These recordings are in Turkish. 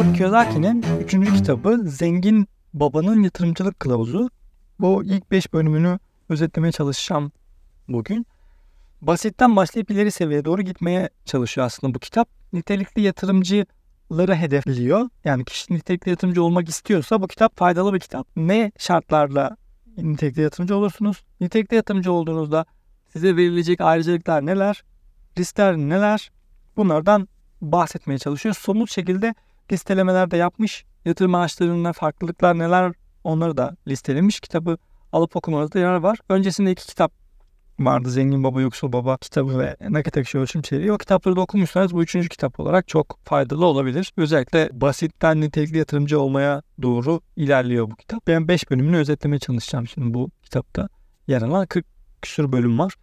Robert Kiyosaki'nin üçüncü kitabı Zengin Babanın Yatırımcılık Kılavuzu. Bu ilk beş bölümünü özetlemeye çalışacağım bugün. Basitten başlayıp ileri seviyeye doğru gitmeye çalışıyor aslında bu kitap. Nitelikli yatırımcıları hedefliyor. Yani kişi nitelikli yatırımcı olmak istiyorsa bu kitap faydalı bir kitap. Ne şartlarla nitelikli yatırımcı olursunuz? Nitelikli yatırımcı olduğunuzda size verilecek ayrıcalıklar neler? Riskler neler? Bunlardan bahsetmeye çalışıyor. Somut şekilde listelemeler de yapmış. Yatırım araçlarında farklılıklar neler onları da listelemiş. Kitabı alıp okumanızda yarar var. Öncesinde iki kitap vardı. Zengin Baba Yoksul Baba kitabı ve Nakit Akışı Ölçüm Çeyreği. O kitapları da okumuşsanız bu üçüncü kitap olarak çok faydalı olabilir. Özellikle basitten nitelikli yatırımcı olmaya doğru ilerliyor bu kitap. Ben 5 bölümünü özetlemeye çalışacağım şimdi bu kitapta. Yer alan 40 küsur bölüm var.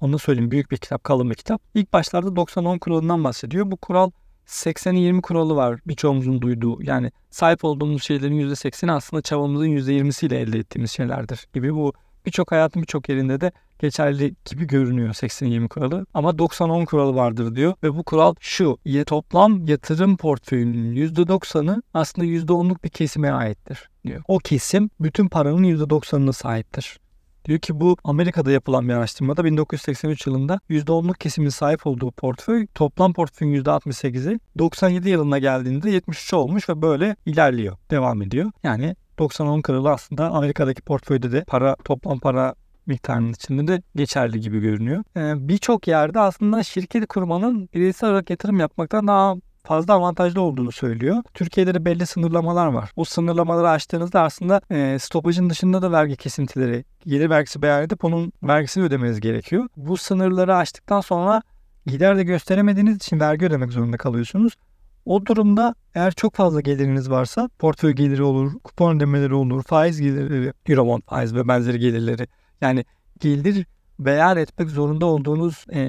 Onu söyleyeyim büyük bir kitap, kalın bir kitap. İlk başlarda 90-10 kuralından bahsediyor. Bu kural 80'i 20 kuralı var birçoğumuzun duyduğu. Yani sahip olduğumuz şeylerin %80'i aslında çabamızın %20'siyle elde ettiğimiz şeylerdir gibi bu birçok hayatın birçok yerinde de geçerli gibi görünüyor 80-20 kuralı. Ama 90-10 kuralı vardır diyor ve bu kural şu. Toplam yatırım portföyünün %90'ı aslında %10'luk bir kesime aittir diyor. O kesim bütün paranın %90'ına sahiptir. Diyor ki bu Amerika'da yapılan bir araştırmada 1983 yılında %10'luk kesimin sahip olduğu portföy toplam portföyün %68'i 97 yılına geldiğinde 73 olmuş ve böyle ilerliyor, devam ediyor. Yani 90-10 kuralı aslında Amerika'daki portföyde de para toplam para miktarının içinde de geçerli gibi görünüyor. Ee, Birçok yerde aslında şirket kurmanın bireysel olarak yatırım yapmaktan daha fazla avantajlı olduğunu söylüyor. Türkiye'de de belli sınırlamalar var. O sınırlamaları aştığınızda aslında e, stopajın dışında da vergi kesintileri, gelir vergisi beyan edip onun vergisini ödemeniz gerekiyor. Bu sınırları aştıktan sonra gider de gösteremediğiniz için vergi ödemek zorunda kalıyorsunuz. O durumda eğer çok fazla geliriniz varsa portföy geliri olur, kupon ödemeleri olur, faiz gelirleri, eurobond faiz ve benzeri gelirleri. Yani gelir beyan etmek zorunda olduğunuz e,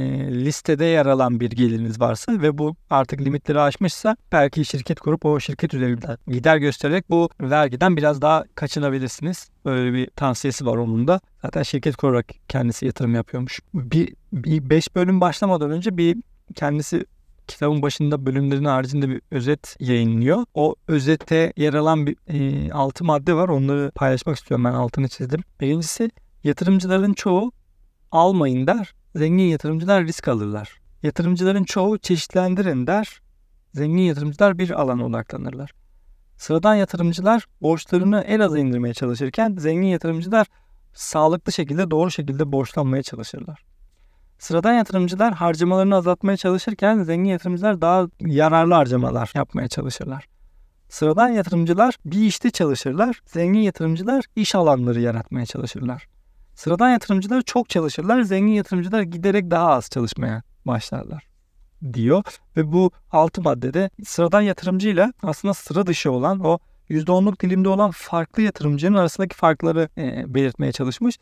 listede yer alan bir geliriniz varsa ve bu artık limitleri aşmışsa belki şirket kurup o şirket üzerinden gider göstererek bu vergiden biraz daha kaçınabilirsiniz. Böyle bir tavsiyesi var onun da. Zaten şirket kurarak kendisi yatırım yapıyormuş. Bir, bir beş bölüm başlamadan önce bir kendisi kitabın başında bölümlerin haricinde bir özet yayınlıyor. O özete yer alan bir e, altı madde var. Onları paylaşmak istiyorum. Ben altını çizdim. Birincisi yatırımcıların çoğu almayın der. Zengin yatırımcılar risk alırlar. Yatırımcıların çoğu çeşitlendirin der. Zengin yatırımcılar bir alana odaklanırlar. Sıradan yatırımcılar borçlarını en aza indirmeye çalışırken zengin yatırımcılar sağlıklı şekilde doğru şekilde borçlanmaya çalışırlar. Sıradan yatırımcılar harcamalarını azaltmaya çalışırken zengin yatırımcılar daha yararlı harcamalar yapmaya çalışırlar. Sıradan yatırımcılar bir işte çalışırlar, zengin yatırımcılar iş alanları yaratmaya çalışırlar. Sıradan yatırımcılar çok çalışırlar, zengin yatırımcılar giderek daha az çalışmaya başlarlar diyor. Ve bu altı maddede sıradan yatırımcıyla aslında sıra dışı olan o %10'luk dilimde olan farklı yatırımcının arasındaki farkları e, belirtmeye çalışmış.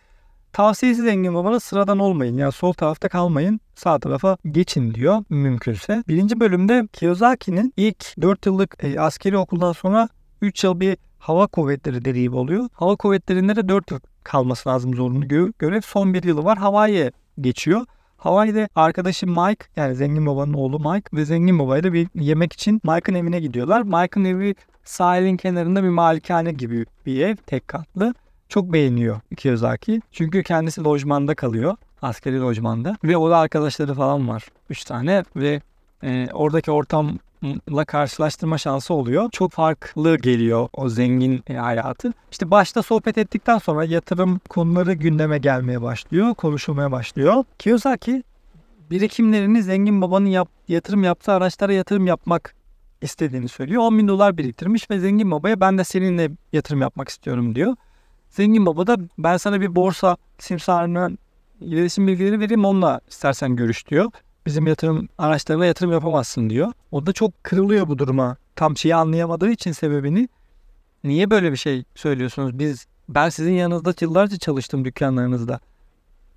Tavsiyesi zengin babana sıradan olmayın. Yani sol tarafta kalmayın. Sağ tarafa geçin diyor mümkünse. Birinci bölümde Kiyosaki'nin ilk 4 yıllık e, askeri okuldan sonra 3 yıl bir hava kuvvetleri deneyimi oluyor. Hava kuvvetlerinde de 4 yıl kalması lazım zorunlu görev. Son bir yılı var. Hawaii'ye geçiyor. Hawaii'de arkadaşı Mike yani zengin babanın oğlu Mike ve zengin babayla bir yemek için Mike'ın evine gidiyorlar. Mike'ın evi sahilin kenarında bir malikane gibi bir ev tek katlı. Çok beğeniyor Kiyosaki. Çünkü kendisi lojmanda kalıyor. Askeri lojmanda. Ve o da arkadaşları falan var. Üç tane ve e, oradaki ortamla karşılaştırma şansı oluyor. Çok farklı geliyor o zengin hayatı. İşte başta sohbet ettikten sonra yatırım konuları gündeme gelmeye başlıyor, konuşulmaya başlıyor. Kiyosaki birikimlerini zengin babanın yap, yatırım yaptığı araçlara yatırım yapmak istediğini söylüyor. 10 bin dolar biriktirmiş ve zengin babaya ben de seninle yatırım yapmak istiyorum diyor. Zengin baba da ben sana bir borsa simsarının iletişim bilgileri vereyim onunla istersen görüş diyor. Bizim yatırım araçlarına yatırım yapamazsın diyor. O da çok kırılıyor bu duruma. Tam şeyi anlayamadığı için sebebini. Niye böyle bir şey söylüyorsunuz? Biz ben sizin yanınızda yıllarca çalıştım dükkanlarınızda.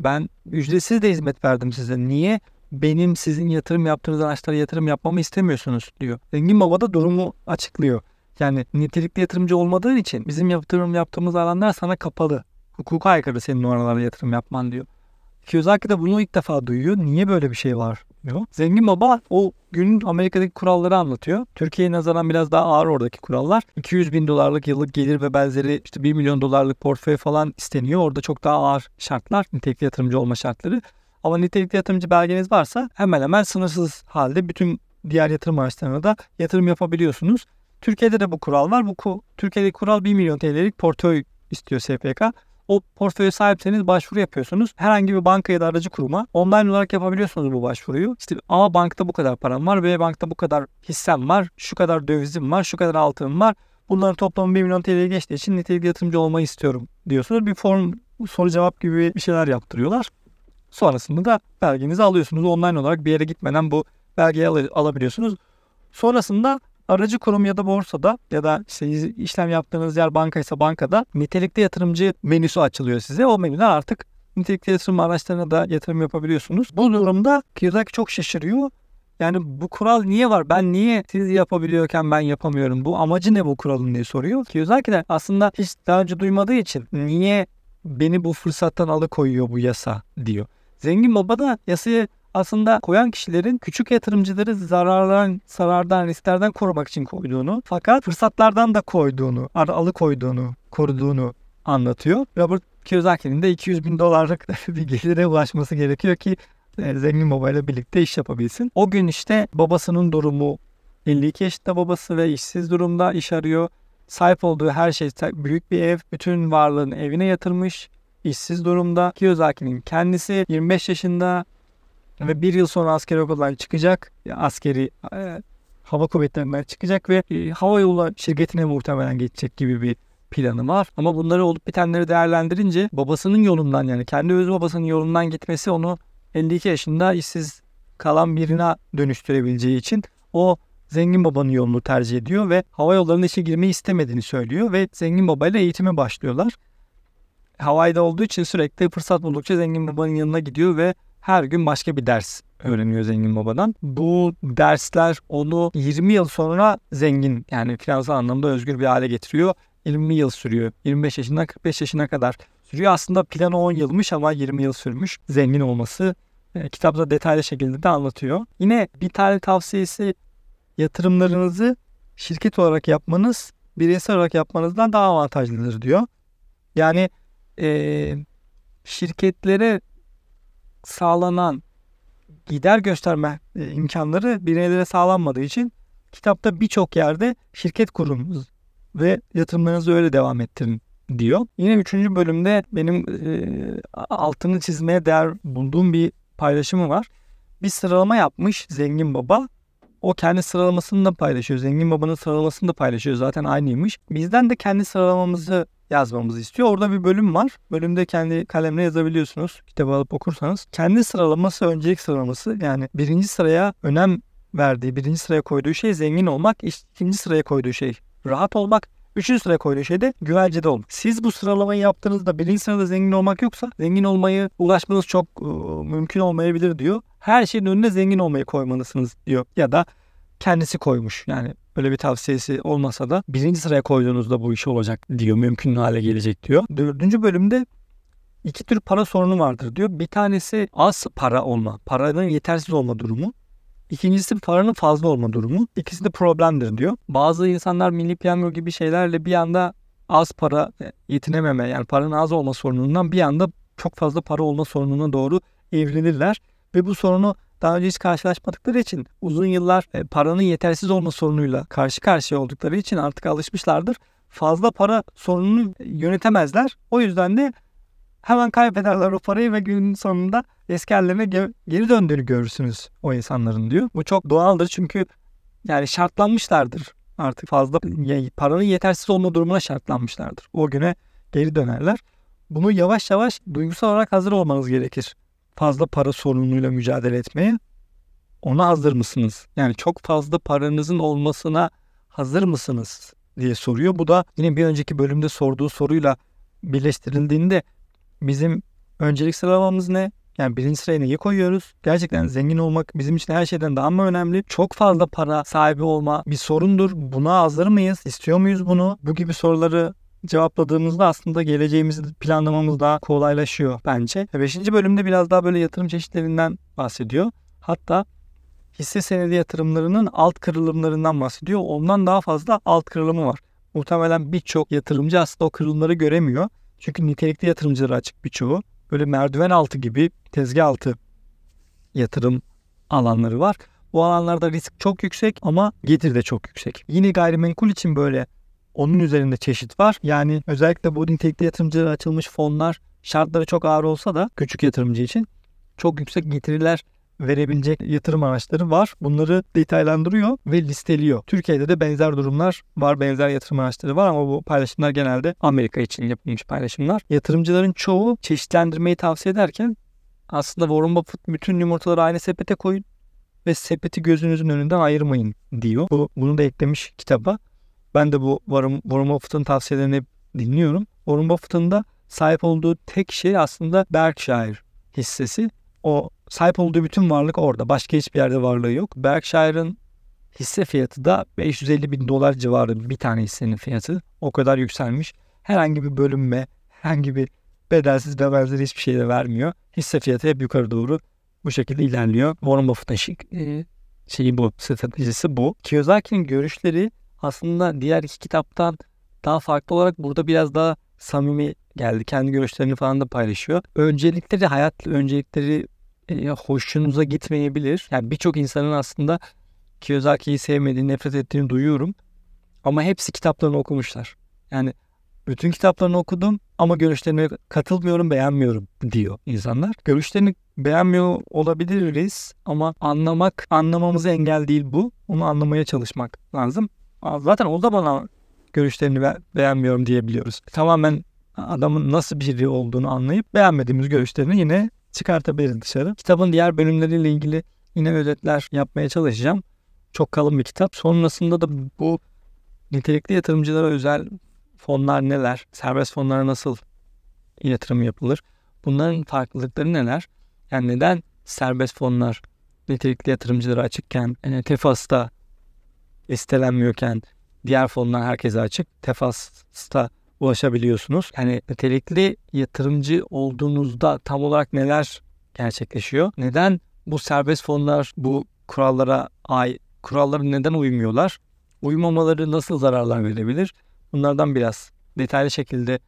Ben ücretsiz de hizmet verdim size. Niye benim sizin yatırım yaptığınız araçlara yatırım yapmamı istemiyorsunuz diyor. Zengin baba da durumu açıklıyor. Yani nitelikli yatırımcı olmadığın için bizim yatırım yaptığımız alanlar sana kapalı. Hukuka aykırı senin o aralara yatırım yapman diyor. Kiyosaki de bunu ilk defa duyuyor. Niye böyle bir şey var diyor. Zengin baba o günün Amerika'daki kuralları anlatıyor. Türkiye'ye nazaran biraz daha ağır oradaki kurallar. 200 bin dolarlık yıllık gelir ve benzeri işte 1 milyon dolarlık portföy falan isteniyor. Orada çok daha ağır şartlar. Nitelikli yatırımcı olma şartları. Ama nitelikli yatırımcı belgeniz varsa hemen hemen sınırsız halde bütün diğer yatırım araçlarına da yatırım yapabiliyorsunuz. Türkiye'de de bu kural var. Bu Türkiye'deki kural 1 milyon TL'lik portföy istiyor SPK. O portföye sahipseniz başvuru yapıyorsunuz. Herhangi bir banka ya da aracı kuruma online olarak yapabiliyorsunuz bu başvuruyu. İşte A bankta bu kadar param var, B bankta bu kadar hissem var, şu kadar dövizim var, şu kadar altınım var. Bunların toplamı 1 milyon TL'ye geçtiği için nitelikli yatırımcı olmayı istiyorum diyorsunuz. Bir form soru cevap gibi bir şeyler yaptırıyorlar. Sonrasında da belgenizi alıyorsunuz. Online olarak bir yere gitmeden bu belgeyi al- alabiliyorsunuz. Sonrasında aracı kurum ya da borsada ya da işte işlem yaptığınız yer bankaysa bankada nitelikli yatırımcı menüsü açılıyor size. O menüden artık nitelikli yatırım araçlarına da yatırım yapabiliyorsunuz. Bu durumda Kiyosaki çok şaşırıyor. Yani bu kural niye var? Ben niye siz yapabiliyorken ben yapamıyorum? Bu amacı ne bu kuralın diye soruyor. Kiyosaki de aslında hiç daha önce duymadığı için niye beni bu fırsattan alıkoyuyor bu yasa diyor. Zengin baba da yasayı aslında koyan kişilerin küçük yatırımcıları zarardan, zarardan, risklerden korumak için koyduğunu fakat fırsatlardan da koyduğunu, alıkoyduğunu, koruduğunu anlatıyor. Robert Kiyosaki'nin de 200 bin dolarlık bir gelire ulaşması gerekiyor ki e, zengin babayla birlikte iş yapabilsin. O gün işte babasının durumu 52 yaşında babası ve işsiz durumda iş arıyor. Sahip olduğu her şey büyük bir ev, bütün varlığını evine yatırmış, işsiz durumda. Kiyosaki'nin kendisi 25 yaşında ve bir yıl sonra askeri okuldan çıkacak. Askeri e, hava kuvvetlerinden çıkacak ve e, hava yolu şirketine muhtemelen geçecek gibi bir planı var. Ama bunları olup bitenleri değerlendirince babasının yolundan yani kendi öz babasının yolundan gitmesi onu 52 yaşında işsiz kalan birine dönüştürebileceği için o zengin babanın yolunu tercih ediyor ve hava yollarının işe girmeyi istemediğini söylüyor ve zengin babayla eğitime başlıyorlar. Hawaii'de olduğu için sürekli fırsat buldukça zengin babanın yanına gidiyor ve her gün başka bir ders öğreniyor zengin babadan. Bu dersler onu 20 yıl sonra zengin yani finansal anlamda özgür bir hale getiriyor. 20 yıl sürüyor. 25 yaşından 45 yaşına kadar sürüyor. Aslında planı 10 yılmış ama 20 yıl sürmüş zengin olması. E, kitapta detaylı şekilde de anlatıyor. Yine bir tane tavsiyesi yatırımlarınızı şirket olarak yapmanız bireysel olarak yapmanızdan daha avantajlıdır diyor. Yani e, şirketlere sağlanan gider gösterme e, imkanları bireylere sağlanmadığı için kitapta birçok yerde şirket kurunuz ve yatırımlarınızı öyle devam ettirin diyor. Yine üçüncü bölümde benim e, altını çizmeye değer bulduğum bir paylaşımı var. Bir sıralama yapmış zengin baba. O kendi sıralamasını da paylaşıyor. Zengin babanın sıralamasını da paylaşıyor. Zaten aynıymış. Bizden de kendi sıralamamızı yazmamızı istiyor. Orada bir bölüm var. Bölümde kendi kalemle yazabiliyorsunuz. Kitabı alıp okursanız. Kendi sıralaması öncelik sıralaması yani birinci sıraya önem verdiği, birinci sıraya koyduğu şey zengin olmak, ikinci sıraya koyduğu şey rahat olmak, üçüncü sıraya koyduğu şey de güvencede olmak. Siz bu sıralamayı yaptığınızda birinci sırada zengin olmak yoksa zengin olmayı ulaşmanız çok e, mümkün olmayabilir diyor. Her şeyin önüne zengin olmayı koymalısınız diyor. Ya da kendisi koymuş. Yani böyle bir tavsiyesi olmasa da birinci sıraya koyduğunuzda bu iş olacak diyor. Mümkün hale gelecek diyor. Dördüncü bölümde iki tür para sorunu vardır diyor. Bir tanesi az para olma, paranın yetersiz olma durumu. İkincisi paranın fazla olma durumu. İkisi de problemdir diyor. Bazı insanlar milli piyango gibi şeylerle bir anda az para e, yetinememe yani paranın az olma sorunundan bir anda çok fazla para olma sorununa doğru evrilirler. Ve bu sorunu daha önce hiç karşılaşmadıkları için uzun yıllar e, paranın yetersiz olma sorunuyla karşı karşıya oldukları için artık alışmışlardır. Fazla para sorununu yönetemezler. O yüzden de hemen kaybederler o parayı ve günün sonunda eski hallerine geri döndüğünü görürsünüz o insanların diyor. Bu çok doğaldır çünkü yani şartlanmışlardır artık fazla paranın yetersiz olma durumuna şartlanmışlardır. O güne geri dönerler. Bunu yavaş yavaş duygusal olarak hazır olmanız gerekir fazla para sorunuyla mücadele etmeye ona hazır mısınız? Yani çok fazla paranızın olmasına hazır mısınız diye soruyor. Bu da yine bir önceki bölümde sorduğu soruyla birleştirildiğinde bizim öncelik sıralamamız ne? Yani birinci sıraya neyi koyuyoruz? Gerçekten zengin olmak bizim için her şeyden daha mı önemli? Çok fazla para sahibi olma bir sorundur. Buna hazır mıyız? İstiyor muyuz bunu? Bu gibi soruları cevapladığımızda aslında geleceğimizi planlamamız daha kolaylaşıyor bence. Beşinci bölümde biraz daha böyle yatırım çeşitlerinden bahsediyor. Hatta hisse senedi yatırımlarının alt kırılımlarından bahsediyor. Ondan daha fazla alt kırılımı var. Muhtemelen birçok yatırımcı aslında o kırılımları göremiyor. Çünkü nitelikli yatırımcıları açık birçoğu. Böyle merdiven altı gibi tezgah altı yatırım alanları var. Bu alanlarda risk çok yüksek ama getir de çok yüksek. Yine gayrimenkul için böyle onun üzerinde çeşit var. Yani özellikle bu nitelikli yatırımcılara açılmış fonlar şartları çok ağır olsa da küçük yatırımcı için çok yüksek getiriler verebilecek yatırım araçları var. Bunları detaylandırıyor ve listeliyor. Türkiye'de de benzer durumlar var, benzer yatırım araçları var ama bu paylaşımlar genelde Amerika için yapılmış paylaşımlar. Yatırımcıların çoğu çeşitlendirmeyi tavsiye ederken aslında Warren Buffett bütün yumurtaları aynı sepete koyun ve sepeti gözünüzün önünden ayırmayın diyor. Bu, bunu da eklemiş kitaba. Ben de bu Warren, Warren Buffett'ın tavsiyelerini dinliyorum. Warren Buffett'ın da sahip olduğu tek şey aslında Berkshire hissesi. O sahip olduğu bütün varlık orada. Başka hiçbir yerde varlığı yok. Berkshire'ın hisse fiyatı da 550 bin dolar civarı bir tane hissenin fiyatı. O kadar yükselmiş. Herhangi bir bölünme, herhangi bir bedelsiz ve benzeri hiçbir şey de vermiyor. Hisse fiyatı hep yukarı doğru bu şekilde ilerliyor. Warren Buffett'ın e, şeyi bu, stratejisi bu. Kiyosaki'nin görüşleri aslında diğer iki kitaptan daha farklı olarak burada biraz daha samimi geldi. Kendi görüşlerini falan da paylaşıyor. Öncelikleri, hayat öncelikleri e, hoşunuza gitmeyebilir. Yani birçok insanın aslında Kiyosaki'yi sevmediğini, nefret ettiğini duyuyorum. Ama hepsi kitaplarını okumuşlar. Yani bütün kitaplarını okudum ama görüşlerine katılmıyorum, beğenmiyorum diyor insanlar. Görüşlerini beğenmiyor olabiliriz ama anlamak, anlamamıza engel değil bu. Onu anlamaya çalışmak lazım. Zaten o da bana görüşlerini be- beğenmiyorum diyebiliyoruz. Tamamen adamın nasıl biri olduğunu anlayıp beğenmediğimiz görüşlerini yine çıkartabiliriz dışarı. Kitabın diğer bölümleriyle ilgili yine özetler yapmaya çalışacağım. Çok kalın bir kitap. Sonrasında da bu nitelikli yatırımcılara özel fonlar neler? Serbest fonlara nasıl yatırım yapılır? Bunların farklılıkları neler? Yani neden serbest fonlar nitelikli yatırımcılara açıkken yani Tefas'ta listelenmiyorken diğer fonlar herkese açık. Tefas'ta ulaşabiliyorsunuz. Yani nitelikli yatırımcı olduğunuzda tam olarak neler gerçekleşiyor? Neden bu serbest fonlar bu kurallara ay kurallara neden uymuyorlar? Uymamaları nasıl zararlar verebilir? Bunlardan biraz detaylı şekilde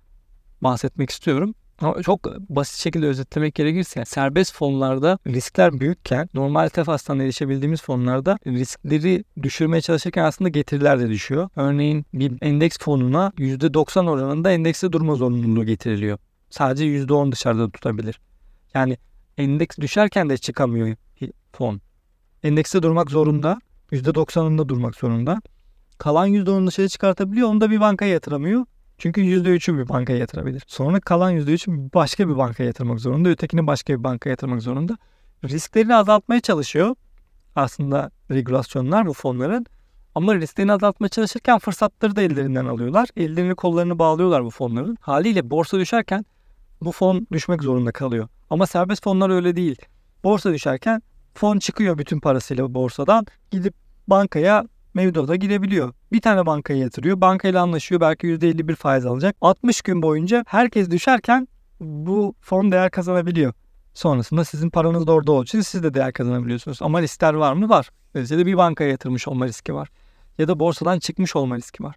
bahsetmek istiyorum. Ama çok basit şekilde özetlemek gerekirse serbest fonlarda riskler büyükken normal tefastan erişebildiğimiz fonlarda riskleri düşürmeye çalışırken aslında getiriler de düşüyor. Örneğin bir endeks fonuna %90 oranında endekste durma zorunluluğu getiriliyor. Sadece %10 dışarıda tutabilir. Yani endeks düşerken de çıkamıyor fon. Endekste durmak zorunda. %90'ında durmak zorunda. Kalan %10'unu dışarı çıkartabiliyor. Onu da bir bankaya yatıramıyor. Çünkü %3'ü bir bankaya yatırabilir. Sonra kalan %3'ü başka bir bankaya yatırmak zorunda. Ötekini başka bir bankaya yatırmak zorunda. Risklerini azaltmaya çalışıyor aslında regülasyonlar bu fonların. Ama risklerini azaltmaya çalışırken fırsatları da ellerinden alıyorlar. Ellerini kollarını bağlıyorlar bu fonların. Haliyle borsa düşerken bu fon düşmek zorunda kalıyor. Ama serbest fonlar öyle değil. Borsa düşerken fon çıkıyor bütün parasıyla borsadan. Gidip bankaya mevduata girebiliyor. Bir tane bankaya yatırıyor. Bankayla anlaşıyor. Belki %51 faiz alacak. 60 gün boyunca herkes düşerken bu fon değer kazanabiliyor. Sonrasında sizin paranız da orada olduğu için siz de değer kazanabiliyorsunuz. Ama riskler var mı? Var. Neticede bir bankaya yatırmış olma riski var. Ya da borsadan çıkmış olma riski var.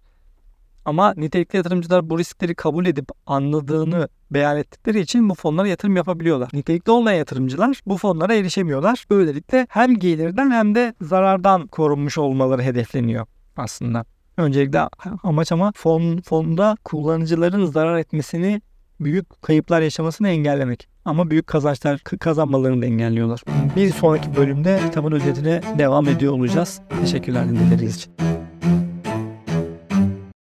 Ama nitelikli yatırımcılar bu riskleri kabul edip anladığını beyan ettikleri için bu fonlara yatırım yapabiliyorlar. Nitelikli olmayan yatırımcılar bu fonlara erişemiyorlar. Böylelikle hem gelirden hem de zarardan korunmuş olmaları hedefleniyor aslında. Öncelikle amaç ama fon fonda kullanıcıların zarar etmesini büyük kayıplar yaşamasını engellemek. Ama büyük kazançlar kazanmalarını da engelliyorlar. Bir sonraki bölümde kitabın özetine devam ediyor olacağız. Teşekkürler dinlediğiniz için.